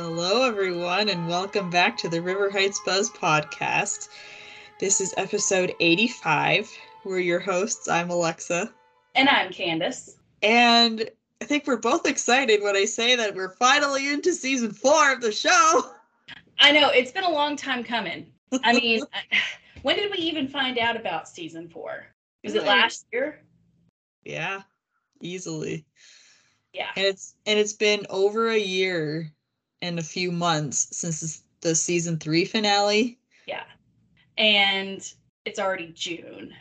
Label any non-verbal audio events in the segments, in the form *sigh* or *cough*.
Hello, everyone, and welcome back to the River Heights Buzz podcast. This is episode 85. We're your hosts. I'm Alexa. And I'm Candace. And I think we're both excited when I say that we're finally into season four of the show. I know, it's been a long time coming. I *laughs* mean, when did we even find out about season four? Was it last year? Yeah, easily. Yeah. And it's and it's been over a year and a few months since the season three finale. Yeah. And it's already June.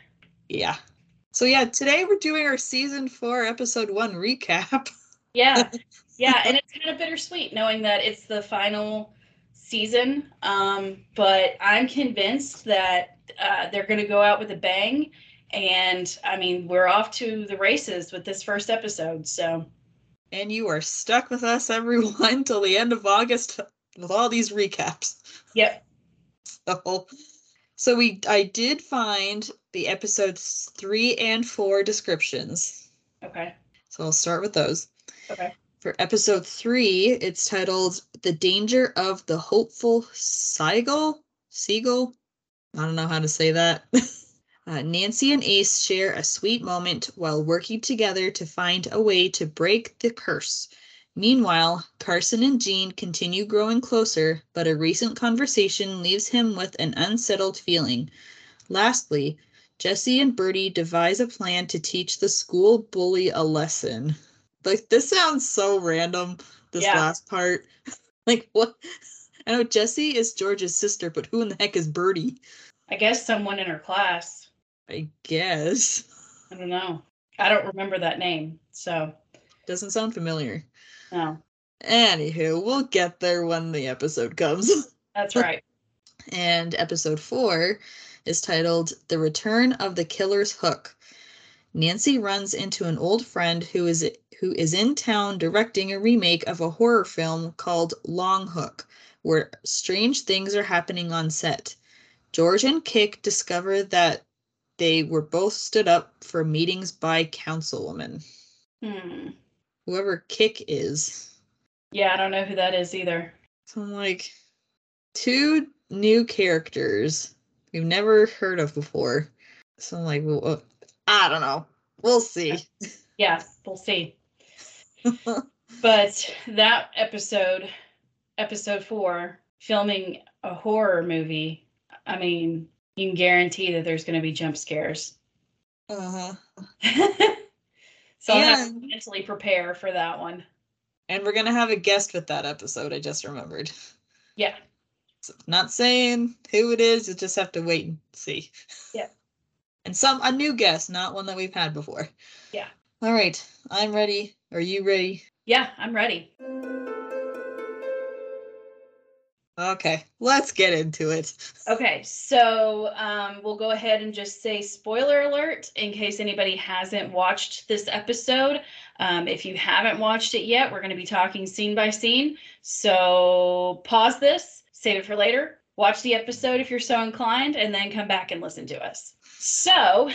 Yeah. So yeah, today we're doing our season four, episode one recap. Yeah. *laughs* Yeah. and it's kind of bittersweet knowing that it's the final season. Um, but I'm convinced that uh, they're going to go out with a bang. And I mean, we're off to the races with this first episode. So and you are stuck with us, everyone, *laughs* till the end of August with all these recaps. Yep. *laughs* So, so we I did find the episodes three and four descriptions. Okay. So I'll start with those. Okay. For episode three, it's titled "The Danger of the Hopeful Seagull." Seagull. I don't know how to say that. *laughs* Uh, Nancy and Ace share a sweet moment while working together to find a way to break the curse. Meanwhile, Carson and Jean continue growing closer, but a recent conversation leaves him with an unsettled feeling. Lastly, Jesse and Bertie devise a plan to teach the school bully a lesson. Like, this sounds so random, this Yeah. last part. *laughs* like, what? I know Jesse is George's sister, but who in the heck is Bertie? I guess someone in her class. I guess. I don't know. I don't remember that name. So, Doesn't sound familiar. no, Anywho, we'll get there when the episode comes. *laughs* that's right. and episode four is titled The Return of the Killer's Hook. Nancy runs into an old friend who is who is in town directing a remake of a horror film called Long Hook, where strange things are happening on set. George and Kick discover that they were both stood up for meetings by councilwoman. Hmm. Whoever Kick is. Yeah, I don't know who that is either. So I'm like, two new characters we've never heard of before. So I'm like, well, uh, I don't know. We'll see. *laughs* Yeah, we'll see. *laughs* But that episode, episode four, filming a horror movie, I mean, you can guarantee that there's going to be jump scares. uh-huh. *laughs* so I have to mentally prepare for that one. And we're gonna have a guest with that episode. I just remembered. Yeah. So, not saying who it is. You just have to wait and see. Yeah. And some a new guest, not one that we've had before. Yeah. All right, I'm ready. Are you ready? Yeah, I'm ready. Okay, let's get into it. Okay, so um, we'll go ahead and just say spoiler alert in case anybody hasn't watched this episode. Um, if you haven't watched it yet, we're going to be talking scene by scene. So pause this, save it for later, watch the episode if you're so inclined, and then come back and listen to us. So,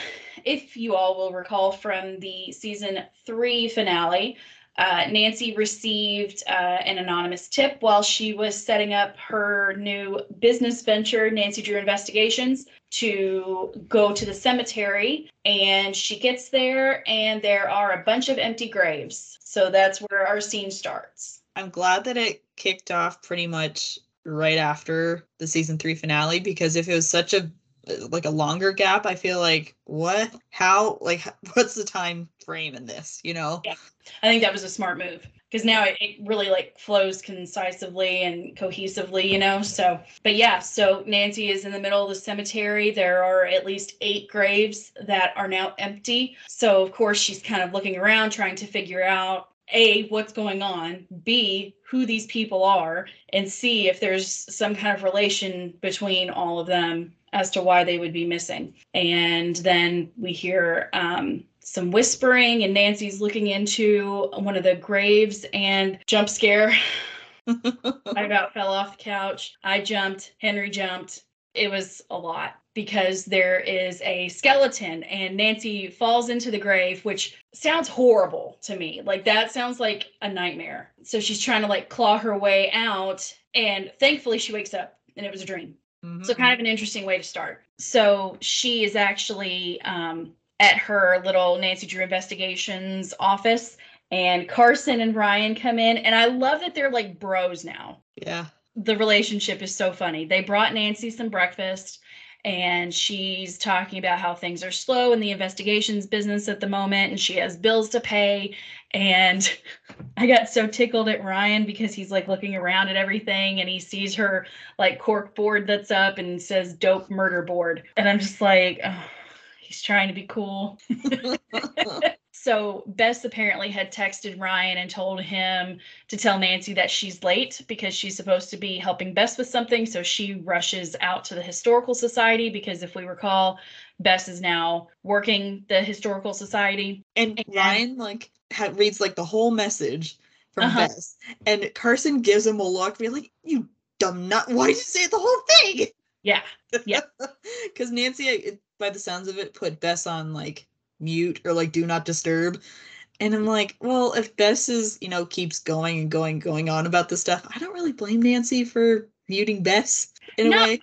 if you all will recall from the season three finale, uh, Nancy received uh, an anonymous tip while she was setting up her new business venture, Nancy Drew Investigations, to go to the cemetery. And she gets there, and there are a bunch of empty graves. So that's where our scene starts. I'm glad that it kicked off pretty much right after the season three finale because if it was such a Uh, like a longer gap, I feel like what, how, like *laughs* what's the time frame in this? You know? yeah. I think that was a smart move because now it, it really like flows concisively and cohesively, you know. So, but yeah, so Nancy is in the middle of the cemetery. There are at least eight graves that are now empty. So, of course, she's kind of looking around trying to figure out A, what's going on, B, who these people are, and C, if there's some kind of relation between all of them as to why they would be missing. And then we hear um, some whispering, and Nancy's looking into one of the graves and jump scare. *laughs* I about fell off the couch. I jumped. Henry jumped. it was a lot because there is a skeleton and Nancy falls into the grave, which sounds horrible to me. Like that sounds like a nightmare. So she's trying to like claw her way out. And thankfully she wakes up and it was a dream. Mhm. So kind of an interesting way to start. So she is actually um, at her little Nancy Drew investigations office, and Carson and Ryan come in, and I love that they're like bros now. yeah. The relationship is so funny. They brought Nancy some breakfast, and she's talking about how things are slow in the investigations business at the moment, and she has bills to pay. And I got so tickled at Ryan because he's like looking around at everything and he sees her like cork board that's up and says dope murder board. And I'm just like, oh, he's trying to be cool. *laughs* So Bess apparently had texted Ryan and told him to tell Nancy that she's late because she's supposed to be helping Bess with something. So she rushes out to the historical society because if we recall, Bess is now working the historical society. and And- Ryan like ha- reads like the whole message from Uh-huh. Bess, and Carson gives him a look, be like, "You dumb nut! Why did you say the whole thing?" Yeah. Yeah. *laughs* Because Nancy, by the sounds of it, put Bess on like mute or like do not disturb. And I'm like, well, if Bess is, you know, keeps going and going, going on about this stuff, I don't really blame Nancy for muting Bess in No. a way.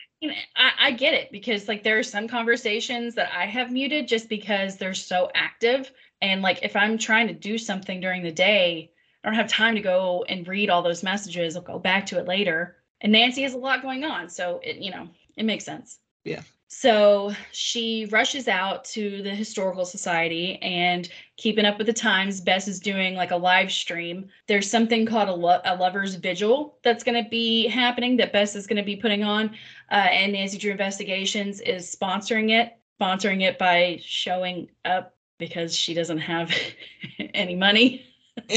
I, I get it because like there are some conversations that I have muted just because they're so active. And like if I'm trying to do something during the day, I don't have time to go and read all those messages. I'll go back to it later. And Nancy has a lot going on. So it, you know, it makes sense. Yeah. So she rushes out to the historical society and keeping up with the times. Bess is doing like a live stream. There's something called a, lo- a lover's vigil that's going to be happening that Bess is going to be putting on uh, and Nancy Drew Investigations is sponsoring it, sponsoring it by showing up because she doesn't have *laughs* any money. *laughs*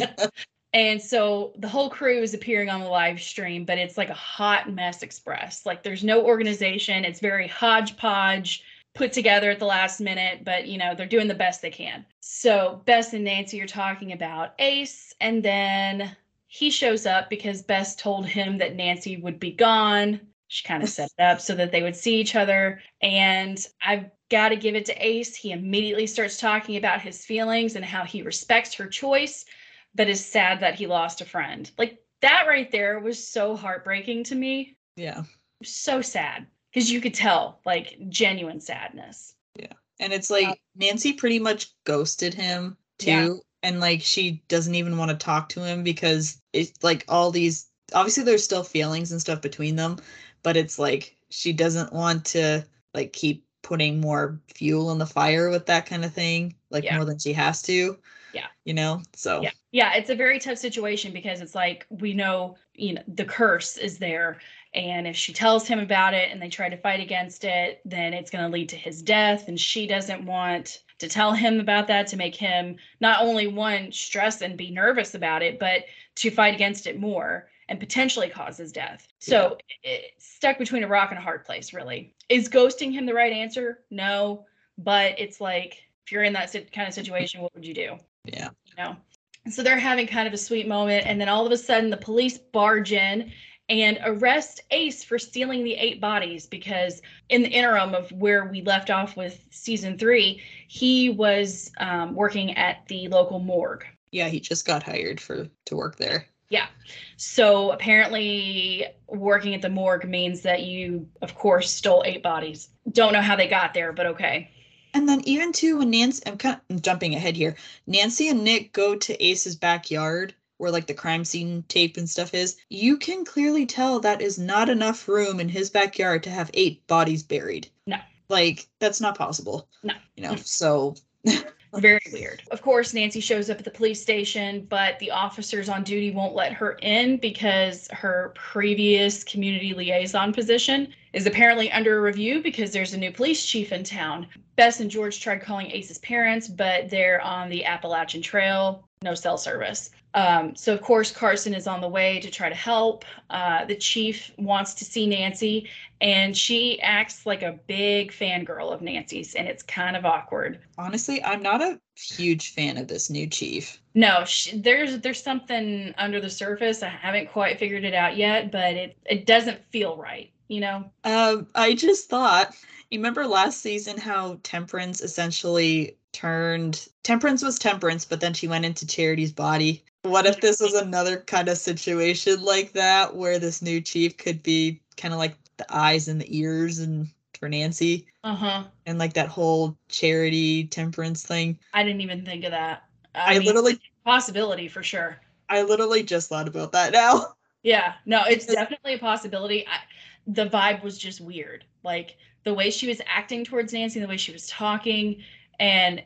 And so the whole crew is appearing on the live stream, but it's like a hot mess express. Like there's no organization. It's very hodgepodge, put together at the last minute, but you know, they're doing the best they can. So Bess and Nancy are talking about Ace, and then he shows up because Bess told him that Nancy would be gone. She kind of set it up so that they would see each other. And I've got to give it to Ace. He immediately starts talking about his feelings and how he respects her choice but is sad that he lost a friend. Like that right there was so heartbreaking to me. yeah. So sad because you could tell like genuine sadness. Yeah. And it's like um, Nancy pretty much ghosted him too. Yeah. And like she doesn't even want to talk to him because it's like all these obviously there's still feelings and stuff between them, but it's like she doesn't want to like keep putting more fuel in the fire with that kind of thing, like Yeah. more than she has to. Yeah. You know? So Yeah. Yeah, it's a very tough situation because it's like we know, you know, the curse is there. And if she tells him about it and they try to fight against it, then it's going to lead to his death. And she doesn't want to tell him about that to make him not only one stress and be nervous about it, but to fight against it more and potentially cause his death. So it, it's stuck between a rock and a hard place, really. Is ghosting him the right answer? No. But it's like, if you're in that kind of situation, what would you do? yeah. you know. So they're having kind of a sweet moment, and then all of a sudden the police barge in and arrest Ace for stealing the eight bodies because in the interim of where we left off with season three, he was um, working at the local morgue. Yeah, he just got hired for to work there. So apparently, working at the morgue means that you, of course, stole eight bodies. Don't know how they got there, but okay. And then even too when Nancy I'm kind of I'm jumping ahead here. Nancy and Nick go to Ace's backyard where like the crime scene tape and stuff is. You can clearly tell that is not enough room in his backyard to have eight bodies buried. No. Like that's not possible. No. You know, mm. so *laughs* Very weird. Of course, Nancy shows up at the police station, but the officers on duty won't let her in because her previous community liaison position is apparently under review because there's a new police chief in town. Bess and George tried calling Ace's parents, but they're on the Appalachian Trail, no cell service. Um, so, of course, Carson is on the way to try to help. Uh, the chief wants to see Nancy, and she acts like a big fangirl of Nancy's, and it's kind of awkward. honestly, I'm not a huge fan of this new chief. No, sh there's there's something under the surface. I haven't quite figured it out yet, but it it doesn't feel right. you know? Um, I just thought, you remember last season how Temperance essentially turned Temperance was Temperance, but then she went into Charity's body. What if this was another kind of situation like that where this new chief could be kind of like the eyes and the ears and for Nancy Uh-huh. and like that whole charity temperance thing? I didn't even think of that. I, I, mean, literally possibility for sure. I literally just thought about that now. *laughs* Yeah, no, it's definitely a possibility. I, the vibe was just weird. Like the way she was acting towards Nancy, the way she was talking, and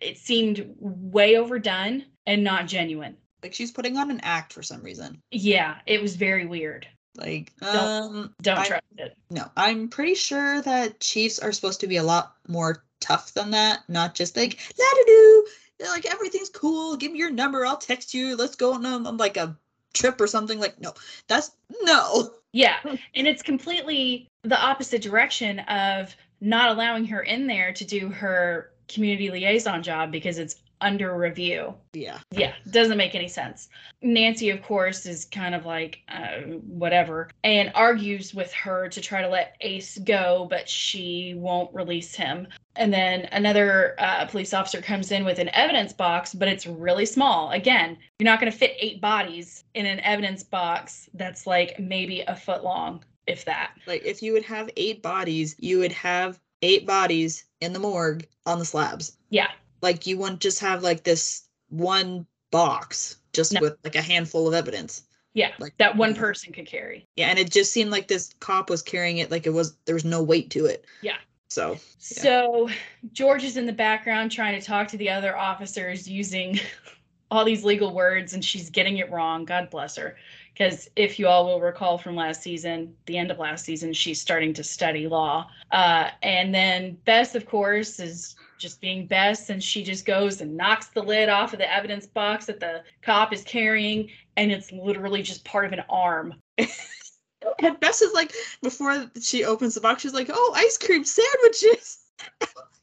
it, seemed way overdone and not genuine. Like she's putting on an act for some reason. Yeah, it was very weird. Like Don't- um Don't trust it. No, I'm pretty sure that chiefs are supposed to be a lot more tough than that, not just like la da do, like everything's cool. Give me your number, I'll text you. Let's go on, um, like a trip or something. Like no, that's no. Yeah, *laughs* and it's completely the opposite direction of not allowing her in there to do her community liaison job because it's under review. Yeah, Yeah, doesn't make any sense. Nancy, of course, is kind of like uh, whatever and argues with her to try to let Ace go, but she won't release him. And then another uh, police officer comes in with an evidence box, but it's really small. Again, you're not going to fit eight bodies in an evidence box that's like maybe a foot long, if that. like if you would have eight bodies, you would have eight bodies in the morgue on the slabs. Yeah, Like you wouldn't just have like this one box just No. with like a handful of evidence. yeah, Like that one yeah. person could carry. Yeah, and it just seemed like this cop was carrying it like it was there was no weight to it. Yeah. So So George is in the background trying to talk to the other officers using *laughs* all these legal words, and she's getting it wrong. God bless her. Because if you all will recall from last season, the end of last season, she's starting to study law. Uh, and then Bess, of course, is just being Bess, and she just goes and knocks the lid off of the evidence box that the cop is carrying, and it's literally just part of an arm. *laughs* and Bess is like before she opens the box, she's like, "Oh, ice cream sandwiches."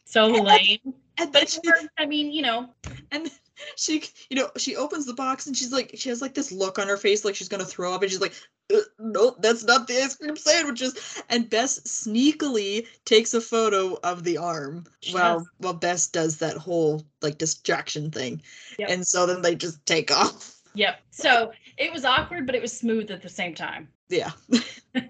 So *laughs* lame. And then But she, I mean, you know, and she, you know, she opens the box and she's like, she has like this look on her face, like she's gonna throw up, and she's like, uh, "No, that's not the ice cream sandwiches." And Bess sneakily takes a photo of the arm She while does. while Bess does that whole like distraction thing, Yep. and so then they just take off. Yep. So it was awkward, but it was smooth at the same time. Yeah. *laughs*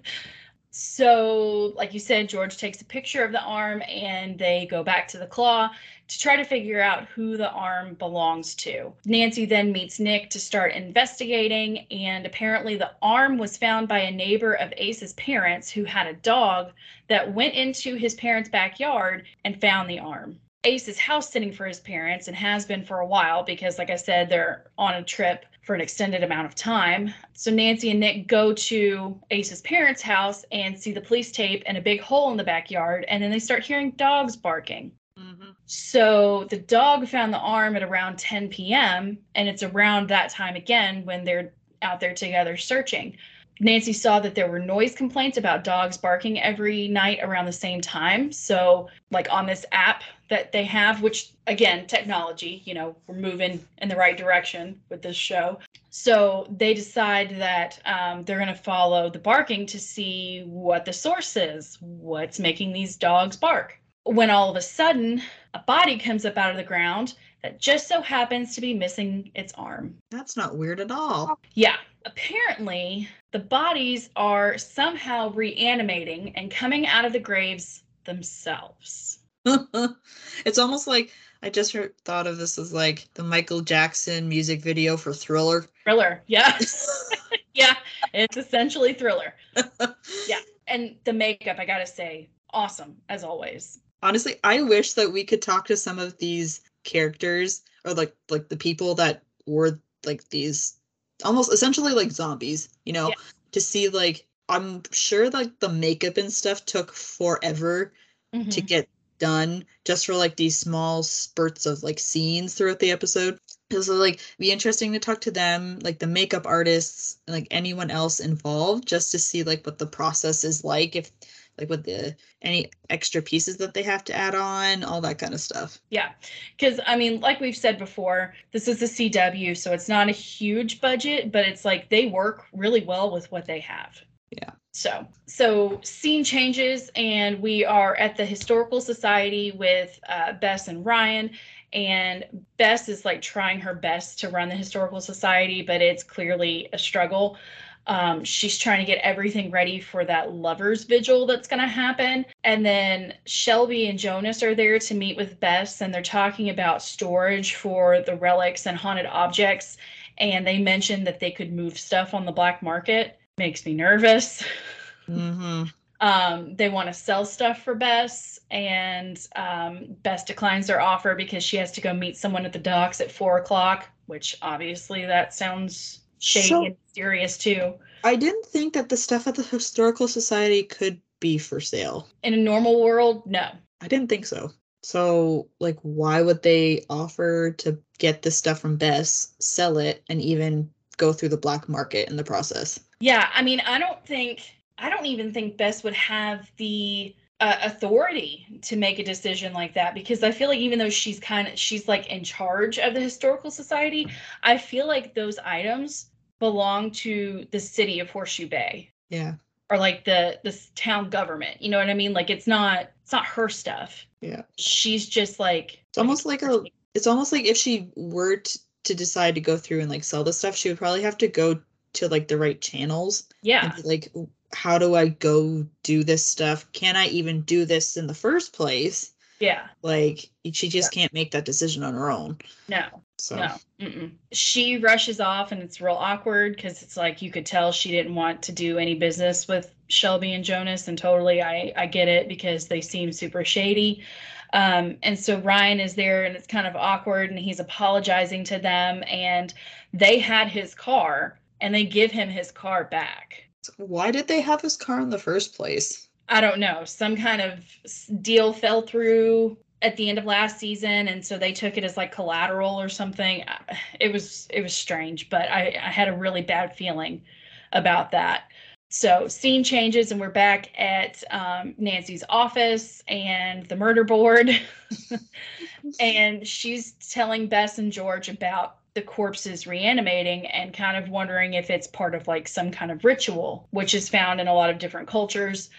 So, like you said, George takes a picture of the arm and they go back to the claw to try to figure out who the arm belongs to. Nancy then meets Nick to start investigating, and apparently, the arm was found by a neighbor of Ace's parents who had a dog that went into his parents' backyard and found the arm. Ace is house sitting for his parents and has been for a while because, like I said, they're on a trip for an extended amount of time. So Nancy and Nick go to Ace's parents' house and see the police tape and a big hole in the backyard, and then they start hearing dogs barking. Mhm. So the dog found the arm at around 10 p.m., and it's around that time again when they're out there together searching. Nancy saw that there were noise complaints about dogs barking every night around the same time. So, like on this app that they have, which again, technology, you know, we're moving in the right direction with this show. So they decide that um, they're going to follow the barking to see what the source is, what's making these dogs bark. When all of a sudden, a body comes up out of the ground that just so happens to be missing its arm. That's not weird at all. Yeah, apparently the bodies are somehow reanimating and coming out of the graves themselves. *laughs* it's almost like I just heard, thought of this as like the Michael Jackson music video for Thriller. Thriller, yeah. *laughs* *laughs* yeah, it's essentially thriller. Yeah. And the makeup, I gotta say, awesome as always. Honestly, I wish that we could talk to some of these characters or like like the people that were like these almost essentially like zombies, you know, Yeah. to see like I'm sure like the makeup and stuff took forever to Mhm. get done just for like these small spurts of like scenes throughout the episode. So like be interesting to talk to them, like the makeup artists, and, like anyone else involved, just to see like what the process is like, if like with the any extra pieces that they have to add on, all that kind of stuff. Yeah, because I mean, like we've said before, this is the CW, so it's not a huge budget, but it's like they work really well with what they have. Yeah. So, so scene changes, and we are at the historical society with uh, Bess and Ryan. And Bess is like trying her best to run the historical society, but it's clearly a struggle. Um, she's trying to get everything ready for that lovers vigil that's going to happen. And then Shelby and Jonas are there to meet with Bess, and they're talking about storage for the relics and haunted objects. And they mentioned that they could move stuff on the black market makes me nervous. Mm-hmm. Um, they want to sell stuff for Bess, and um, Bess declines their offer because she has to go meet someone at the docks at four o'clock, which obviously that sounds shady So- and mysterious too. I didn't think that the stuff at the historical society could be for sale. In a normal world, no. I didn't think so. So, like, why would they offer to get this stuff from Bess, sell it, and even go through the black market in the process? Yeah, I mean, I don't think, I don't even think Bess would have the uh, authority to make a decision like that because I feel like even though she's kind of, she's like in charge of the historical society, I feel like those items belong to the city of Horseshoe Bay Yeah. or like the the town government. You know what I mean? Like it's not it's not her stuff. Yeah. She's just like It's almost like a it's almost like if she were to decide to go through and like sell the stuff, she would probably have to go to like the right channels yeah like how do I go do this stuff? Can I even do this in the first place? yeah Like she just can't make that decision on her own. no So no mm-mm. she rushes off and it's real awkward because it's like you could tell she didn't want to do any business with Shelby and Jonas and totally I I get it because they seem super shady. Um, and so Ryan is there and it's kind of awkward and he's apologizing to them and they had his car and they give him his car back. Why did they have this car in the first place? I don't know, some kind of deal fell through at the end of last season, and so they took it as like collateral or something. It was it was strange, but I, I had a really bad feeling about that. So scene changes, and we're back at um, Nancy's office and the murder board, *laughs* and she's telling Bess and George about the corpses reanimating and kind of wondering if it's part of like some kind of ritual, which is found in a lot of different cultures.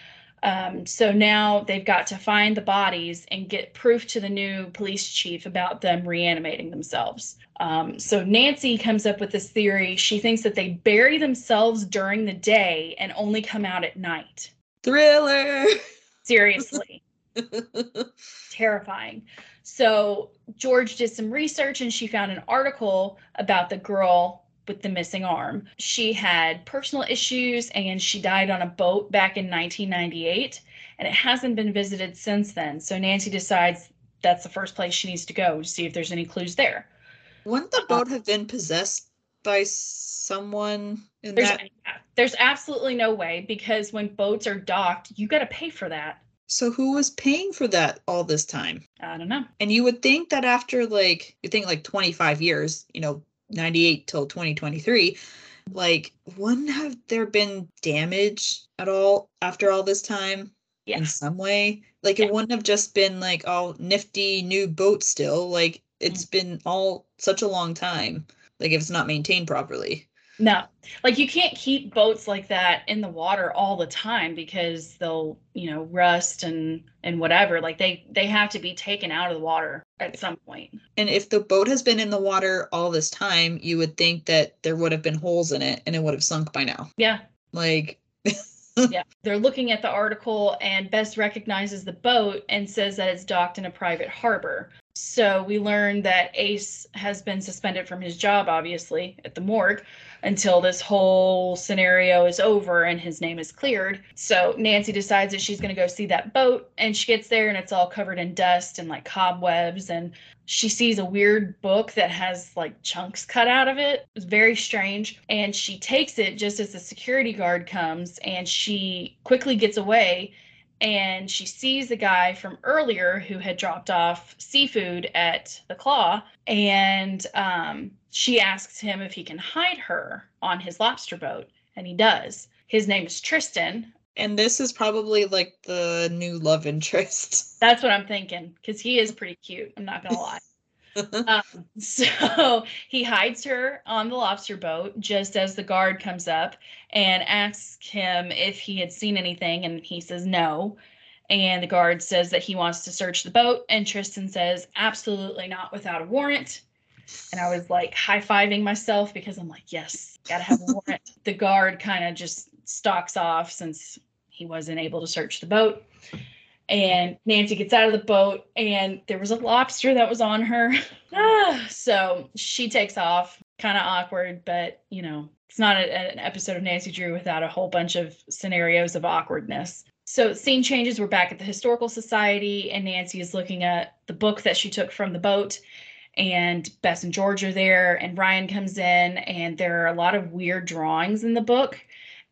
Um, so now they've got to find the bodies and get proof to the new police chief about them reanimating themselves. Um, so Nancy comes up with this theory. She thinks that they bury themselves during the day and only come out at night. Thriller. Seriously, *laughs* terrifying. So George did some research and she found an article about the girl with the missing arm. She had personal issues and she died on a boat back in 1998 and it hasn't been visited since then. So Nancy decides that's the first place she needs to go to see if there's any clues there. Wouldn't the boat uh, have been possessed by someone in There's that? there's absolutely no way because when boats are docked, you got to pay for that. So who was paying for that all this time? I don't know. And you would think that after like you think like 25 years, you know, 98 till 2023, like wouldn't have there been damage at all after all this time Yeah. in some way? Like Yeah. it wouldn't have just been like all nifty new boat still. Like it's Mm. been all such a long time. Like if it's not maintained properly. No, like you can't keep boats like that in the water all the time because they'll, you know, rust and and whatever. Like they they have to be taken out of the water at some point. And if the boat has been in the water all this time, you would think that there would have been holes in it and it would have sunk by now. Yeah, Like *laughs* yeah. *laughs* They're looking at the article and Bess recognizes the boat and says that it's docked in a private harbor. So we learn that Ace has been suspended from his job, obviously, at the morgue until this whole scenario is over and his name is cleared. So Nancy decides that she's going to go see that boat and she gets there and it's all covered in dust and like cobwebs and she sees a weird book that has like chunks cut out of it. It's very strange. And she takes it just as the security guard comes and she quickly gets away and she sees the guy from earlier who had dropped off seafood at the claw and um, she asks him if he can hide her on his lobster boat and he does. His name is tristan. And this is probably like the new love interest. that's what i'm thinking because he is pretty cute i'm not gonna *laughs* lie *laughs* um, so *laughs* he hides her on the lobster boat just as the guard comes up and asks him if he had seen anything, and he says no. And the guard says that he wants to search the boat, and Tristan says, absolutely not without a warrant. And I was like high fiving myself because I'm like, yes, gotta have a warrant. the guard kind of just stalks off since he wasn't able to search the boat. And Nancy gets out of the boat, and there was a lobster that was on her. *sighs* *sighs* So she takes off, kind of awkward, but you know, it's not a, an episode of Nancy Drew without a whole bunch of scenarios of awkwardness. So scene changes. We're back at the historical society, and Nancy is looking at the book that she took from the boat. And Bess and George are there, and Ryan comes in, and there are a lot of weird drawings in the book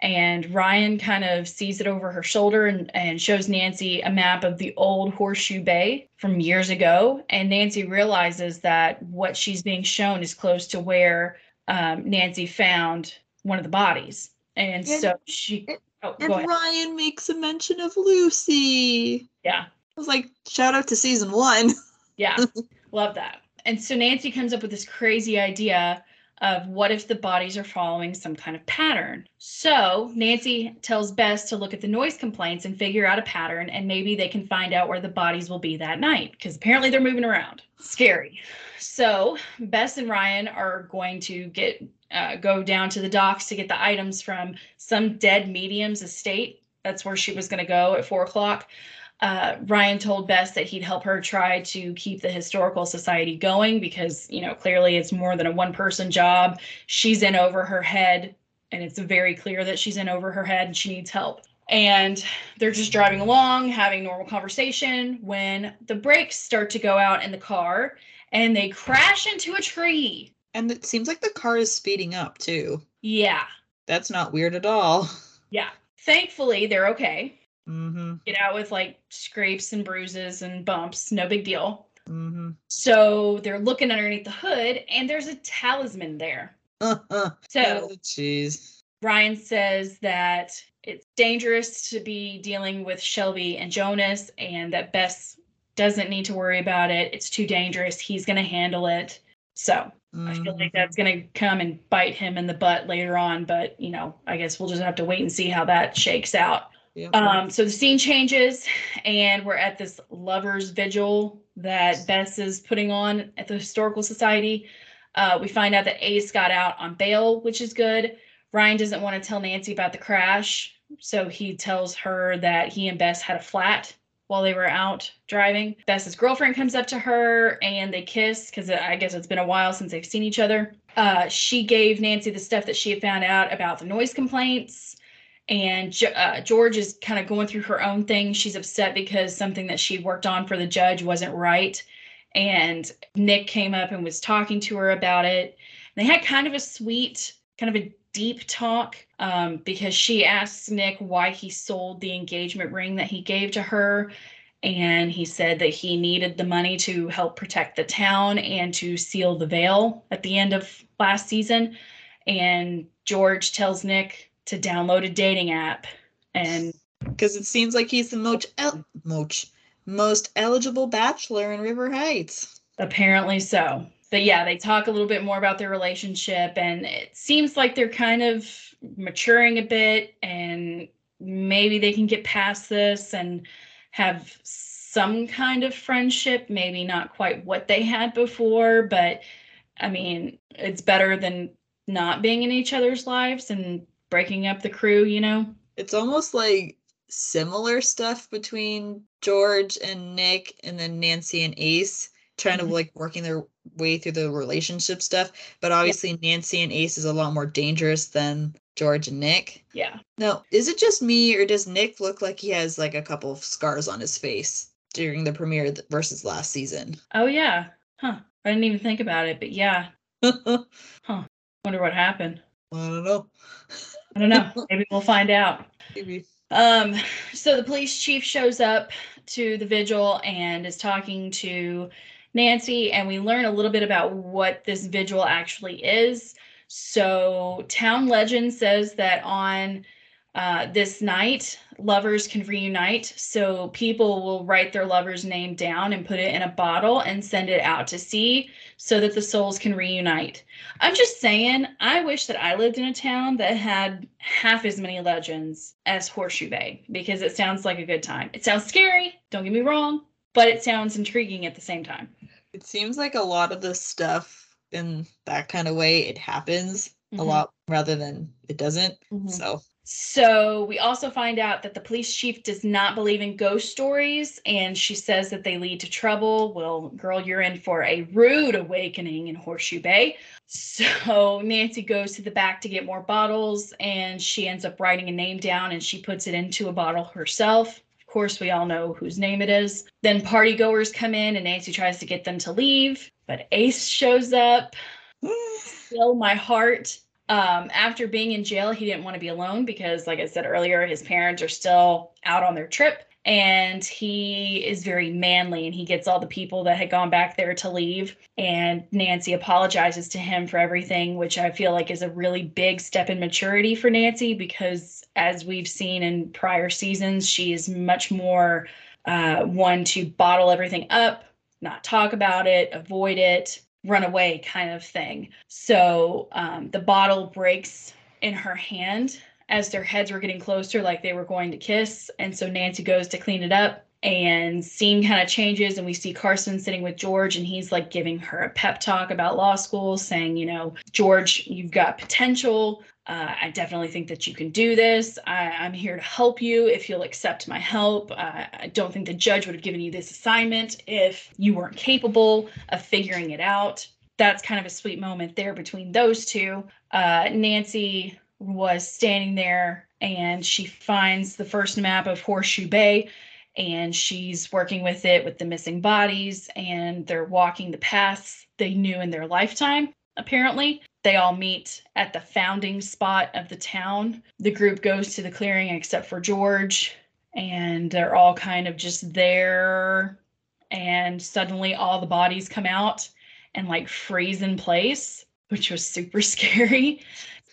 and Ryan kind of sees it over her shoulder and, and shows Nancy a map of the old Horseshoe Bay from years ago. And Nancy realizes that what she's being shown is close to where um, Nancy found one of the bodies. And, and so she. Oh, and Ryan makes a mention of Lucy. Yeah. I was like, shout out to season one. yeah. *laughs* Love that. And so Nancy comes up with this crazy idea of what if the bodies are following some kind of pattern. So Nancy tells Bess to look at the noise complaints and figure out a pattern, and maybe they can find out where the bodies will be that night because apparently they're moving around. Scary. So Bess and Ryan are going to get uh, go down to the docks to get the items from some dead medium's estate. That's where she was going to go at four o'clock uh, Ryan told Bess that he'd help her try to keep the historical society going because, you know, clearly it's more than a one person job. She's in over her head, and it's very clear that she's in over her head and she needs help. And they're just driving along, having normal conversation when the brakes start to go out in the car and they crash into a tree. And it seems like the car is speeding up too. Yeah. That's not weird at all. *laughs* Yeah. Thankfully, they're okay. Mm-hmm. Get out with like scrapes and bruises and bumps, no big deal. Mm-hmm. So they're looking underneath the hood, and there's a talisman there. *laughs* so, jeez. Ryan says that it's dangerous to be dealing with Shelby and Jonas, and that Bess doesn't need to worry about it. It's too dangerous. He's going to handle it. So mm-hmm. I feel like that's going to come and bite him in the butt later on. But, you know, I guess we'll just have to wait and see how that shakes out. Um, so the scene changes, and we're at this lovers' vigil that Bess is putting on at the Historical Society. Uh, we find out that Ace got out on bail, which is good. Ryan doesn't want to tell Nancy about the crash, so he tells her that he and Bess had a flat while they were out driving. Bess's girlfriend comes up to her and they kiss because I guess it's been a while since they've seen each other. Uh, she gave Nancy the stuff that she had found out about the noise complaints and uh, George is kind of going through her own thing. She's upset because something that she worked on for the judge wasn't right. And Nick came up and was talking to her about it. And they had kind of a sweet, kind of a deep talk um, because she asks Nick why he sold the engagement ring that he gave to her. And he said that he needed the money to help protect the town and to seal the veil at the end of last season. And George tells Nick to download a dating app and because it seems like he's the most el- most most eligible bachelor in River Heights. Apparently so. But yeah, they talk a little bit more about their relationship and it seems like they're kind of maturing a bit and maybe they can get past this and have some kind of friendship, maybe not quite what they had before, but I mean, it's better than not being in each other's lives and breaking up the crew, you know? It's almost like similar stuff between George and Nick and then Nancy and Ace trying mm-hmm. to like working their way through the relationship stuff. But obviously yeah. Nancy and Ace is a lot more dangerous than George and Nick. Yeah. Now, is it just me or does Nick look like he has like a couple of scars on his face during the premiere versus last season? Oh yeah. Huh. I didn't even think about it, but yeah. *laughs* huh. Wonder what happened. I don't know. I don't know. *laughs* Maybe we'll find out. Maybe. Um, so the police chief shows up to the vigil and is talking to Nancy, and we learn a little bit about what this vigil actually is. So, town legend says that on uh, this night, lovers can reunite. So people will write their lover's name down and put it in a bottle and send it out to sea so that the souls can reunite. I'm just saying, I wish that I lived in a town that had half as many legends as Horseshoe Bay because it sounds like a good time. It sounds scary, don't get me wrong, but it sounds intriguing at the same time. It seems like a lot of the stuff in that kind of way it happens Mhm. a lot rather than it doesn't. Mhm. So So we also find out that the police chief does not believe in ghost stories and she says that they lead to trouble. Well, girl, you're in for a rude awakening in Horseshoe Bay. So *laughs* Nancy goes to the back to get more bottles and she ends up writing a name down and she puts it into a bottle herself. Of course, we all know whose name it is. Then party goers come in and Nancy tries to get them to leave, but Ace shows up *sighs* still my heart. Um, after being in jail, he didn't want to be alone because, like I said earlier, his parents are still out on their trip. And he is very manly and he gets all the people that had gone back there to leave. And Nancy apologizes to him for everything, which I feel like is a really big step in maturity for Nancy because, as we've seen in prior seasons, she is much more uh, one to bottle everything up, not talk about it, avoid it, run away kind of thing. So um, the bottle breaks in her hand as their heads were getting closer, like they were going to kiss. And so Nancy goes to clean it up. And scene kind of changes, and we see Carson sitting with George, and he's like giving her a pep talk about law school, saying, You know, George, you've got potential. Uh, I definitely think that you can do this. I, I'm here to help you if you'll accept my help. Uh, I don't think the judge would have given you this assignment if you weren't capable of figuring it out. That's kind of a sweet moment there between those two. Uh, Nancy was standing there and she finds the first map of Horseshoe Bay and she's working with it with the missing bodies and they're walking the paths they knew in their lifetime apparently they all meet at the founding spot of the town. The group goes to the clearing except for george and they're all kind of just there. And suddenly all the bodies come out and like freeze in place which was super *laughs* scary.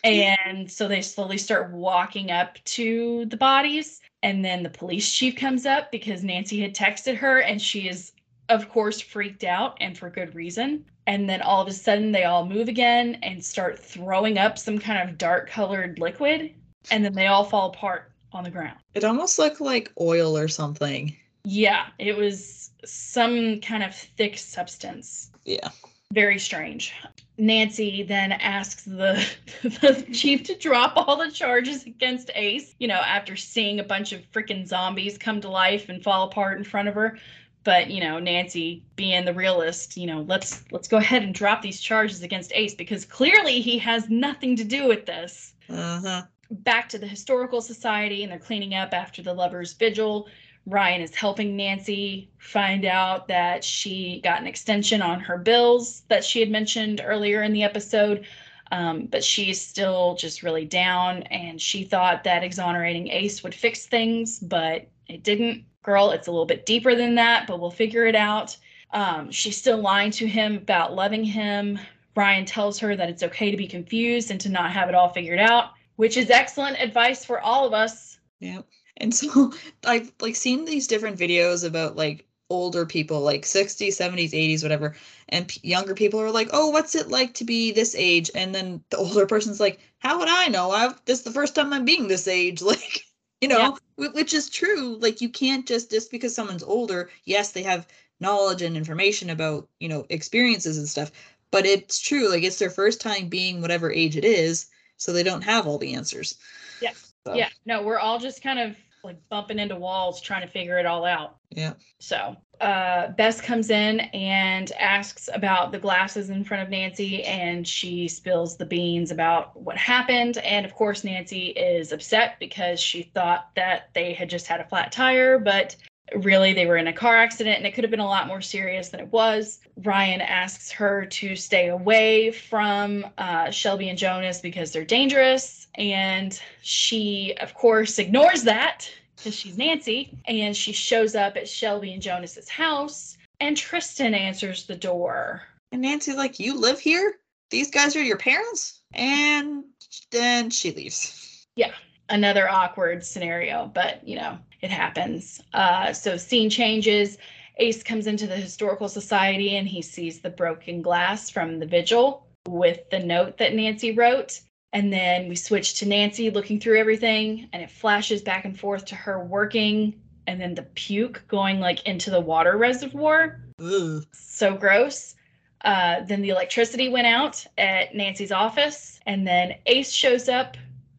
And so they slowly start walking up to the bodies. And then the police chief comes up because Nancy had texted her and she is of course freaked out and for good reason. And then all of a sudden they all move again and start throwing up some kind of dark colored liquid and then they all fall apart on the ground. it almost looked like oil or something. Yeah, it was some kind of thick substance. Yeah. Very strange. Nancy then asks the, *laughs* the chief to drop all the charges against Ace, you know, after seeing a bunch of freaking zombies come to life and fall apart in front of her. But, you know, Nancy being the realist, you know, let's let's go ahead and drop these charges against Ace because clearly he has nothing to do with this. Uh-huh. back to the historical society and they're cleaning up after the lovers vigil. Ryan is helping nancy find out that she got an extension on her bills that she had mentioned earlier in the episode um, but she's still just really down and she thought that exonerating ace would fix things but it didn't girl it's a little bit deeper than that but we'll figure it out um, she's still lying to him about loving him ryan tells her that it's okay to be confused and to not have it all figured out which is excellent advice for all of us. Yeah. And so *laughs* I've like seen these different videos about like older people, like 60s, 70s, 80s, whatever. And p- younger people are like, oh, what's it like to be this age? And then the *laughs* older person's like, how would I know? I've, this is the first time I'm being this age. *laughs* Like, you know, wh- which is true. Like, you can't just, just because someone's older, yes, they have knowledge and information about, you know, experiences and stuff. But it's true. Like, it's their first time being whatever age it is. So they don't have all the answers. Yeah. So, Yeah, no, we're all just kind of like bumping into walls trying to figure it all out. Yeah. So, uh, Bess comes in and asks about the glasses in front of Nancy, and she spills the beans about what happened. And of course, Nancy is upset because she thought that they had just had a flat tire, but really they were in a car accident and it could have been a lot more serious than it was. Ryan asks her to stay away from uh, Shelby and Jonas because they're dangerous. And she, of course, ignores that because she's Nancy. And she shows up at Shelby and Jonas's house. And Tristan answers the door. And Nancy's like, You live here? These guys are your parents? And then she leaves. Yeah. Another awkward scenario, but you know, it happens. Uh, so scene changes. Ace comes into the historical society and he sees the broken glass from the vigil with the note that Nancy wrote. And then we switch to Nancy looking through everything, and it flashes back and forth to her working, and then the puke going like into the water reservoir. Ugh. So gross. Uh, then the electricity went out at Nancy's office, and then Ace shows up,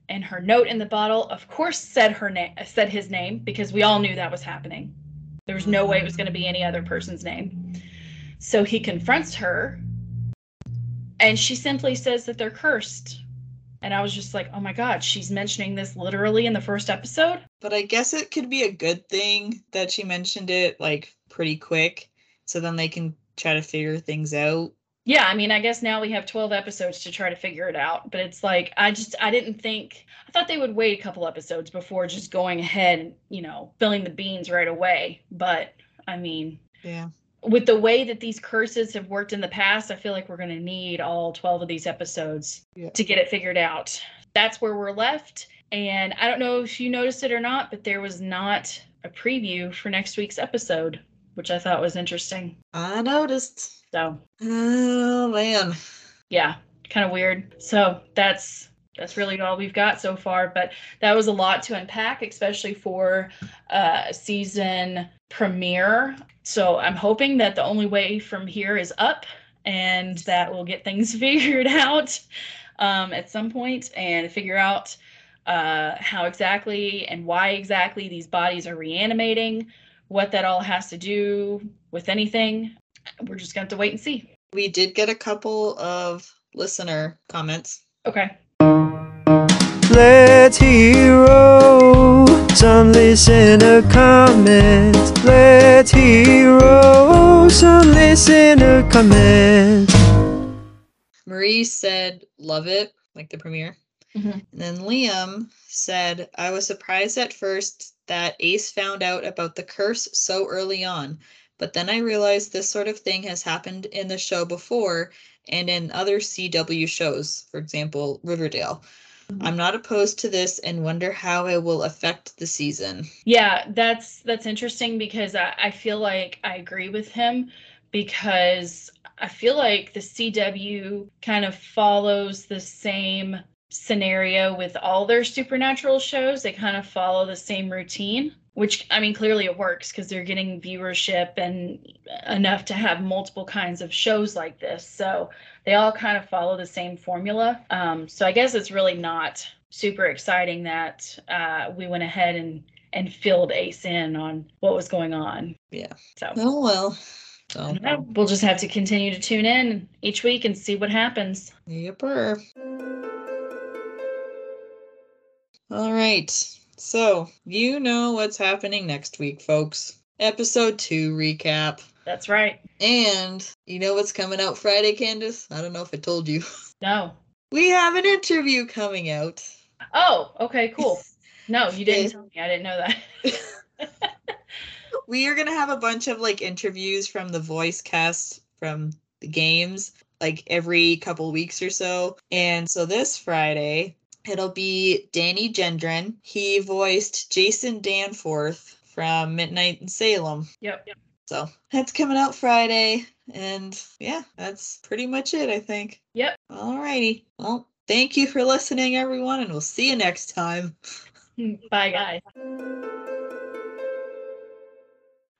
and her note in the bottle, of course, said her name, said his name because we all knew that was happening. There was no way it was going to be any other person's name. So he confronts her, and she simply says that they're cursed. And I was just like, oh my God, she's mentioning this literally in the first episode. But I guess it could be a good thing that she mentioned it like pretty quick, so then they can try to figure things out. Yeah, I mean, I guess now we have 12 episodes to try to figure it out. But it's like, I just, I didn't think, I thought they would wait a couple episodes before just going ahead and, you know, filling the beans right away. But I mean, Yeah. with the way that these curses have worked in the past, I feel like we're going to need all 12 of these episodes Yeah. to get it figured out. That's where we're left. And I don't know if you noticed it or not, but there was not a preview for next week's episode, which I thought was interesting. I noticed. So, Oh man. yeah, kind of weird. So, that's that's really all we've got so far, but that was a lot to unpack, especially for uh, season premiere. So, I'm hoping that the only way from here is up and that we'll get things *laughs* figured out um, at some point and figure out uh, how exactly and why exactly these bodies are reanimating, what that all has to do with anything. We're just going to have to wait and see. We did get a couple of listener comments. Okay. Let's hero some listener comments. Let's hero some listener comments. Marie said, love it, like the premiere. Mhm. And then Liam said, I was surprised at first that Ace found out about the curse so early on, but then I realized this sort of thing has happened in the show before and in other CW shows, for example, Riverdale. Mhm. I'm not opposed to this and wonder how it will affect the season. Yeah, that's that's interesting because I, I feel like I agree with him because I feel like the CW kind of follows the same scenario with all their supernatural shows. They kind of follow the same routine, which I mean clearly it works because they're getting viewership and enough to have multiple kinds of shows like this. So they all kind of follow the same formula. Um, so I guess it's really not super exciting that uh, we went ahead and and filled Ace in on what was going on. Yeah. So Oh well. So, we'll just have to continue to tune in each week and see what happens. yepper. All right. So, you know what's happening next week, folks. Episode 2 recap. That's right. And you know what's coming out Friday, Candace? I don't know if I told you. No. *laughs* We have an interview coming out. Oh, okay, cool. *laughs* No, you didn't tell me. I didn't know that. *laughs* We are going to have a bunch of like interviews from the voice cast from the games like every couple weeks or so. And so this Friday, it'll be Danny Gendron. He voiced Jason Danforth from Midnight in Salem. yep. So that's coming out Friday. And yeah, that's pretty much it, I think. Yep. All righty. Well, thank you for listening, everyone, and we'll see you next time. *laughs* Bye, guys.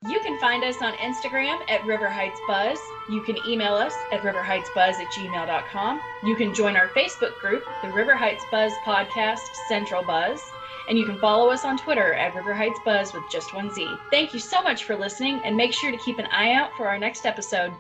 You can find us on Instagram at River Heights Buzz. You can email us at riverheightsbuzz at gmail.com. You can join our Facebook group, the River Heights Buzz Podcast Central Buzz. And you can follow us on Twitter at River Heights Buzz with just one Z. Thank you so much for listening, and make sure to keep an eye out for our next episode.